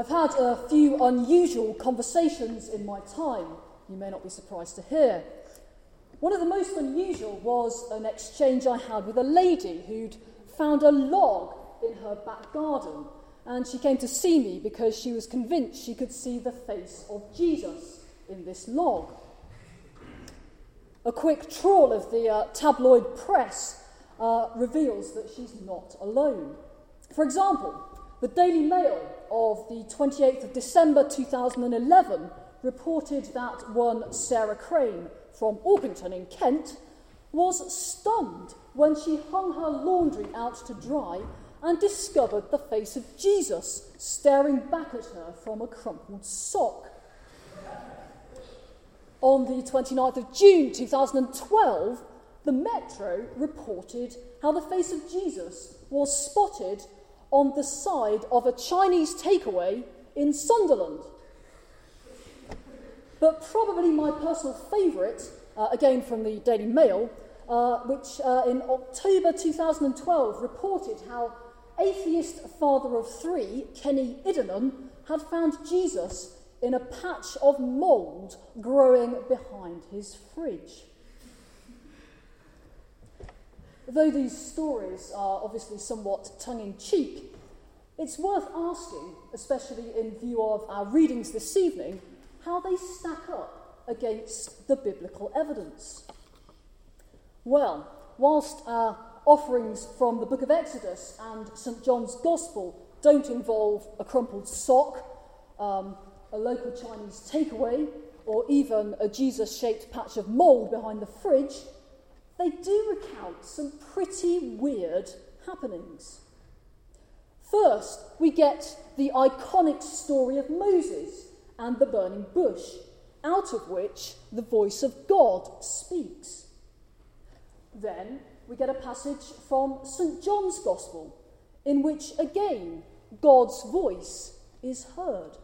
I've had a few unusual conversations in my time, you may not be surprised to hear. One of the most unusual was an exchange I had with a lady who'd found a log in her back garden, and she came to see me because she was convinced she could see the face of Jesus in this log. A quick trawl of the uh, tabloid press uh, reveals that she's not alone. For example, the Daily Mail of the 28th of December 2011 reported that one Sarah Crane from Orpington in Kent was stunned when she hung her laundry out to dry and discovered the face of Jesus staring back at her from a crumpled sock. On the 29th of June 2012, the Metro reported how the face of Jesus was spotted on the side of a Chinese takeaway in Sunderland. But probably my personal favourite, uh, again from the Daily Mail, uh, which uh, in October 2012 reported how atheist father of three, Kenny Iddenham, had found Jesus in a patch of mould growing behind his fridge. Though these stories are obviously somewhat tongue in cheek, it's worth asking, especially in view of our readings this evening, how they stack up against the biblical evidence. Well, whilst our offerings from the book of Exodus and St. John's Gospel don't involve a crumpled sock, um, a local Chinese takeaway, or even a Jesus shaped patch of mould behind the fridge, they do recount some pretty weird happenings. First, we get the iconic story of Moses and the burning bush, out of which the voice of God speaks. Then we get a passage from St. John's Gospel, in which again God's voice is heard.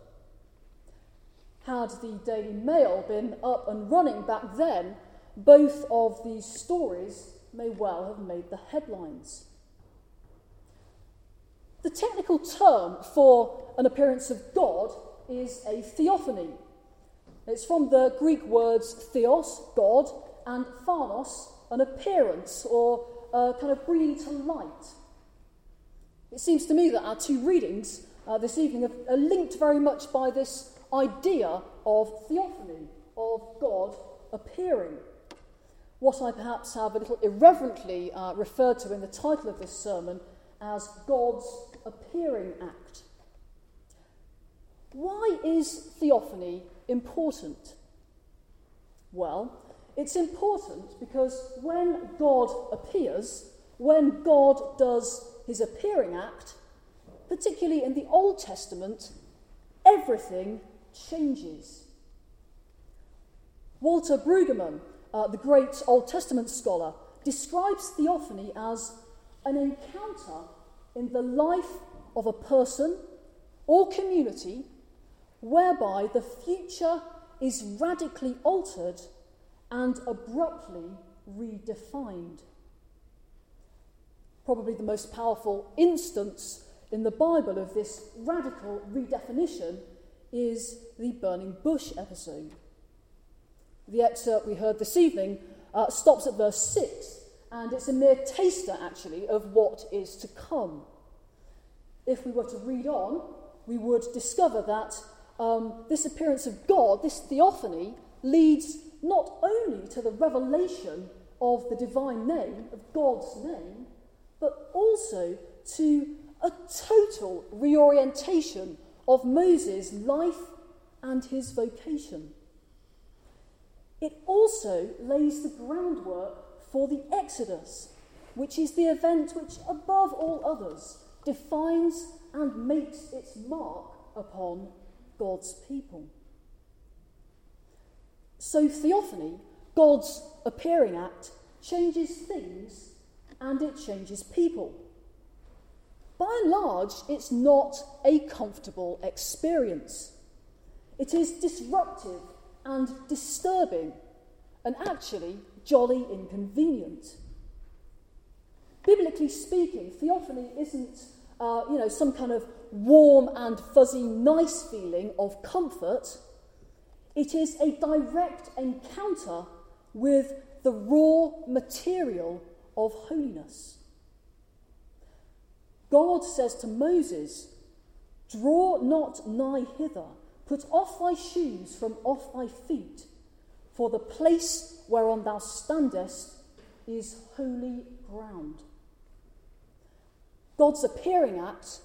Had the Daily Mail been up and running back then, both of these stories may well have made the headlines. The technical term for an appearance of God is a theophany. It's from the Greek words theos, God, and phanos, an appearance or a kind of bringing to light. It seems to me that our two readings uh, this evening are linked very much by this idea of theophany, of God appearing. What I perhaps have a little irreverently uh, referred to in the title of this sermon as God's appearing act. Why is theophany important? Well, it's important because when God appears, when God does his appearing act, particularly in the Old Testament, everything changes. Walter Brueggemann, uh, the great Old Testament scholar, describes theophany as an encounter in the life of a person or community whereby the future is radically altered and abruptly redefined. Probably the most powerful instance in the Bible of this radical redefinition is the burning bush episode. The excerpt we heard this evening uh, stops at verse 6, and it's a mere taster, actually, of what is to come. If we were to read on, we would discover that um, this appearance of God, this theophany, leads not only to the revelation of the divine name, of God's name, but also to a total reorientation of Moses' life and his vocation. It also lays the groundwork for the Exodus, which is the event which, above all others, defines and makes its mark upon God's people. So, theophany, God's appearing act, changes things and it changes people. By and large, it's not a comfortable experience. It is disruptive and disturbing, and actually jolly inconvenient. Biblically speaking, theophany isn't, uh, you know, some kind of warm and fuzzy, nice feeling of comfort. It is a direct encounter with the raw material of holiness. God says to Moses, Draw not nigh hither, put off thy shoes from off thy feet, for the place whereon thou standest is holy ground. God's appearing act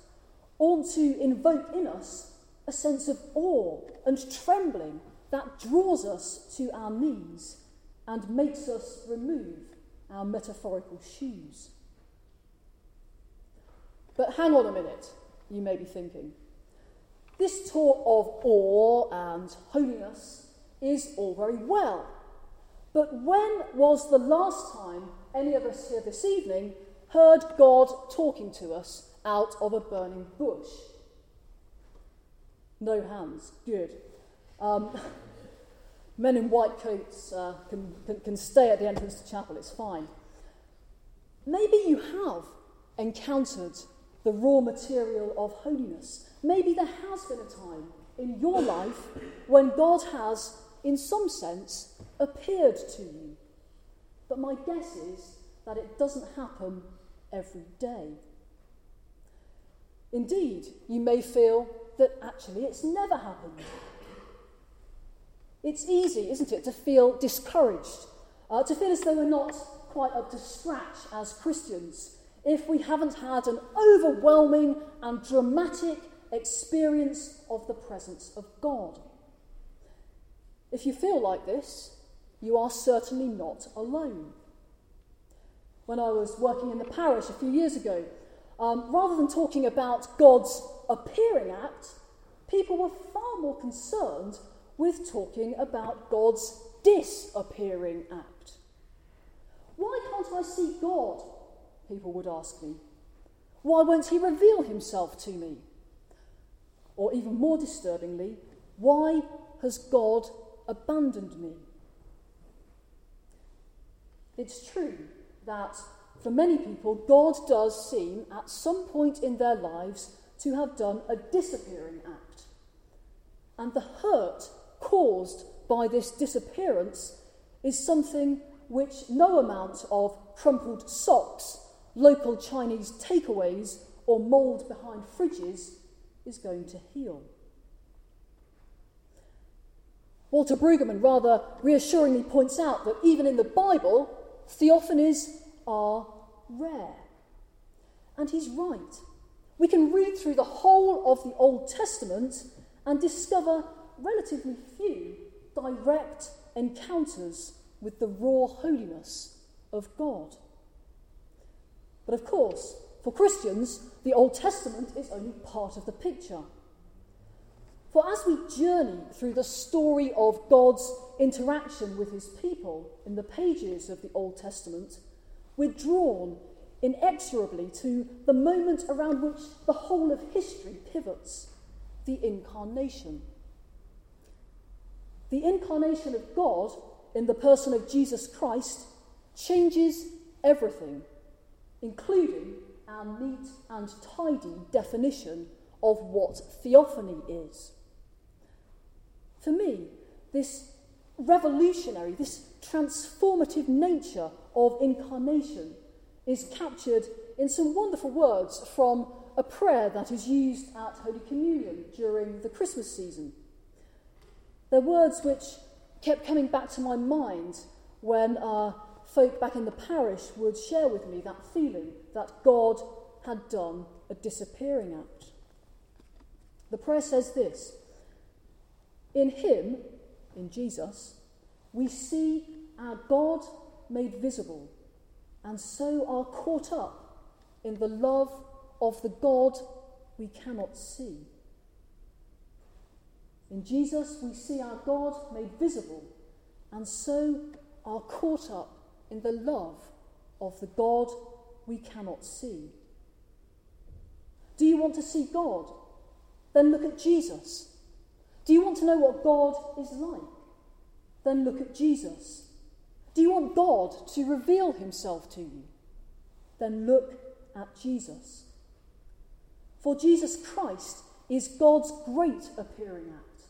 ought to invoke in us a sense of awe and trembling that draws us to our knees and makes us remove our metaphorical shoes. But hang on a minute, you may be thinking. This talk of awe and holiness is all very well. But when was the last time any of us here this evening heard God talking to us out of a burning bush? No hands. Good. Um, men in white coats uh, can, can, can stay at the entrance to chapel, it's fine. Maybe you have encountered the raw material of holiness. Maybe there has been a time in your life when God has, in some sense, appeared to you. But my guess is that it doesn't happen every day. Indeed, you may feel that actually it's never happened. It's easy, isn't it, to feel discouraged, uh, to feel as though we're not quite up to scratch as Christians if we haven't had an overwhelming and dramatic experience of the presence of God. If you feel like this, you are certainly not alone. When I was working in the parish a few years ago, um, rather than talking about God's appearing act, people were far more concerned with talking about God's disappearing act. Why can't I see God? People would ask me. Why won't he reveal himself to me? Or even more disturbingly, why has God abandoned me? It's true that for many people, God does seem at some point in their lives to have done a disappearing act. And the hurt caused by this disappearance is something which no amount of crumpled socks, local Chinese takeaways, or mould behind fridges is going to heal. Walter Brueggemann rather reassuringly points out that even in the Bible, theophanies are rare. And he's right. We can read through the whole of the Old Testament and discover relatively few direct encounters with the raw holiness of God. But of course, for Christians, the Old Testament is only part of the picture. For as we journey through the story of God's interaction with his people in the pages of the Old Testament, we're drawn inexorably to the moment around which the whole of history pivots the incarnation. The incarnation of God in the person of Jesus Christ changes everything, including our neat and tidy definition of what theophany is. For me, this revolutionary, this transformative nature of incarnation is captured in some wonderful words from a prayer that is used at Holy Communion during the Christmas season. They're words which kept coming back to my mind when uh, folk back in the parish would share with me that feeling that God had done a disappearing act. The prayer says this In Him, in Jesus, we see our God made visible and so are caught up in the love of the God we cannot see. In Jesus, we see our God made visible and so are caught up in the love of the God we cannot see. Do you want to see God? Then look at Jesus. Do you want to know what God is like? Then look at Jesus. Do you want God to reveal himself to you? Then look at Jesus. For Jesus Christ is God's great appearing act.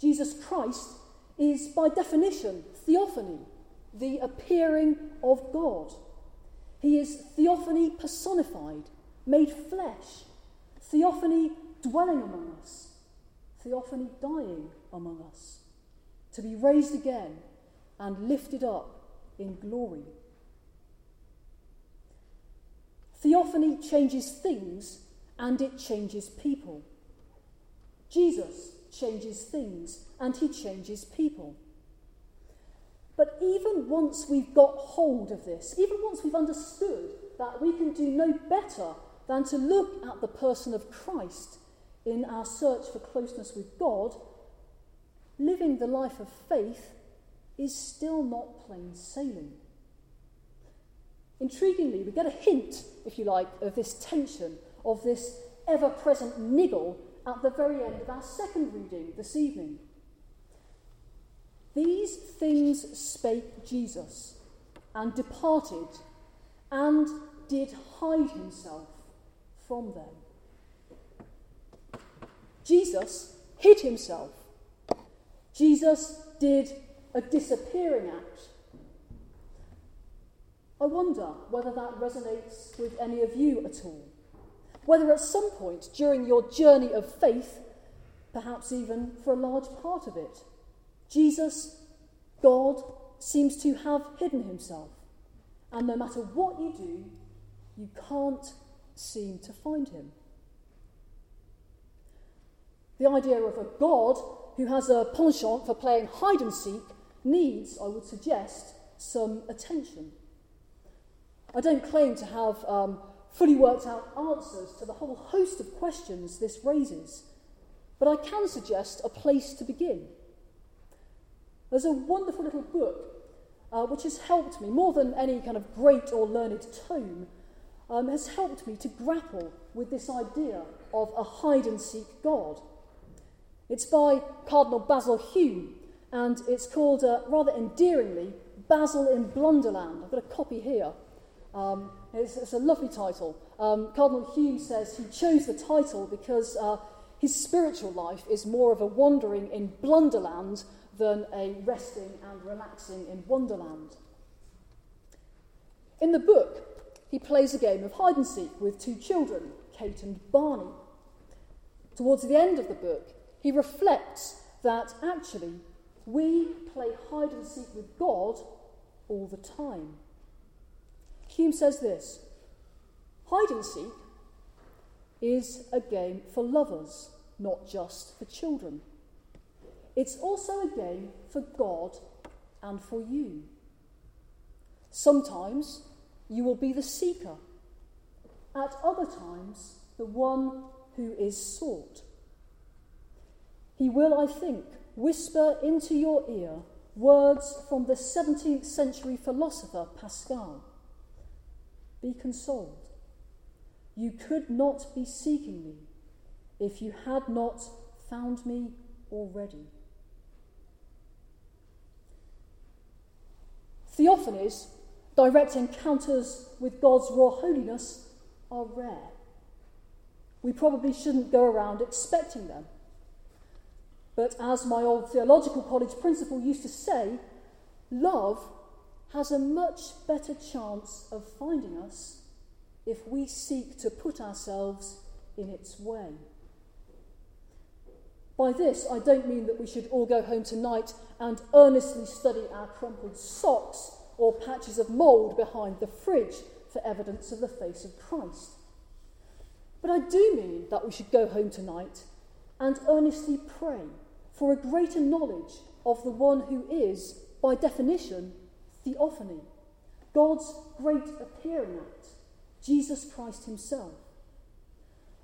Jesus Christ is, by definition, theophany, the appearing of God. He is theophany personified, made flesh, theophany dwelling among us, theophany dying among us, to be raised again and lifted up in glory. Theophany changes things and it changes people. Jesus changes things and he changes people. But even once we've got hold of this, even once we've understood that we can do no better than to look at the person of Christ in our search for closeness with God, living the life of faith is still not plain sailing. Intriguingly, we get a hint, if you like, of this tension, of this ever present niggle at the very end of our second reading this evening. These things spake Jesus, and departed, and did hide himself from them. Jesus hid himself. Jesus did a disappearing act. I wonder whether that resonates with any of you at all. Whether at some point during your journey of faith, perhaps even for a large part of it, Jesus, God, seems to have hidden himself. And no matter what you do, you can't seem to find him. The idea of a God who has a penchant for playing hide and seek needs, I would suggest, some attention. I don't claim to have um, fully worked out answers to the whole host of questions this raises, but I can suggest a place to begin. There's a wonderful little book uh, which has helped me, more than any kind of great or learned tome, um, has helped me to grapple with this idea of a hide and seek God. It's by Cardinal Basil Hume, and it's called, uh, rather endearingly, Basil in Blunderland. I've got a copy here. Um, it's, it's, a lovely title. Um, Cardinal Hume says he chose the title because uh, his spiritual life is more of a wandering in Blunderland than a resting and relaxing in Wonderland. In the book, he plays a game of hide and seek with two children, Kate and Barney. Towards the end of the book, he reflects that actually we play hide and seek with God all the time. Hume says this Hide and seek is a game for lovers, not just for children. It's also a game for God and for you. Sometimes you will be the seeker, at other times, the one who is sought. He will, I think, whisper into your ear words from the 17th century philosopher Pascal. Be consoled. You could not be seeking me if you had not found me already. Theophanies, direct encounters with God's raw holiness, are rare. We probably shouldn't go around expecting them. But as my old theological college principal used to say, love has a much better chance of finding us if we seek to put ourselves in its way. By this, I don't mean that we should all go home tonight and earnestly study our crumpled socks or patches of mould behind the fridge for evidence of the face of Christ. But I do mean that we should go home tonight and earnestly pray for a greater knowledge of the one who is, by definition, theophany, God's great appearing act, Jesus Christ Himself.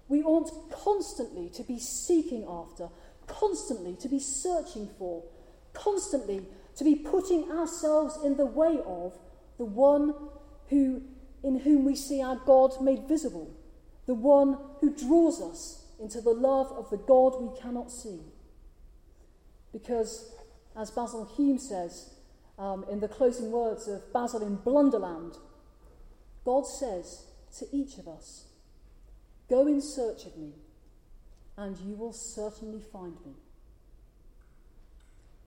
We ought constantly to be seeking after, constantly to be searching for, constantly to be putting ourselves in the way of the one who, in whom we see our God made visible, the one who draws us into the love of the God we cannot see. Because, as Basil Hume says um, in the closing words of Basil in Blunderland, God says to each of us, Go in search of me, and you will certainly find me.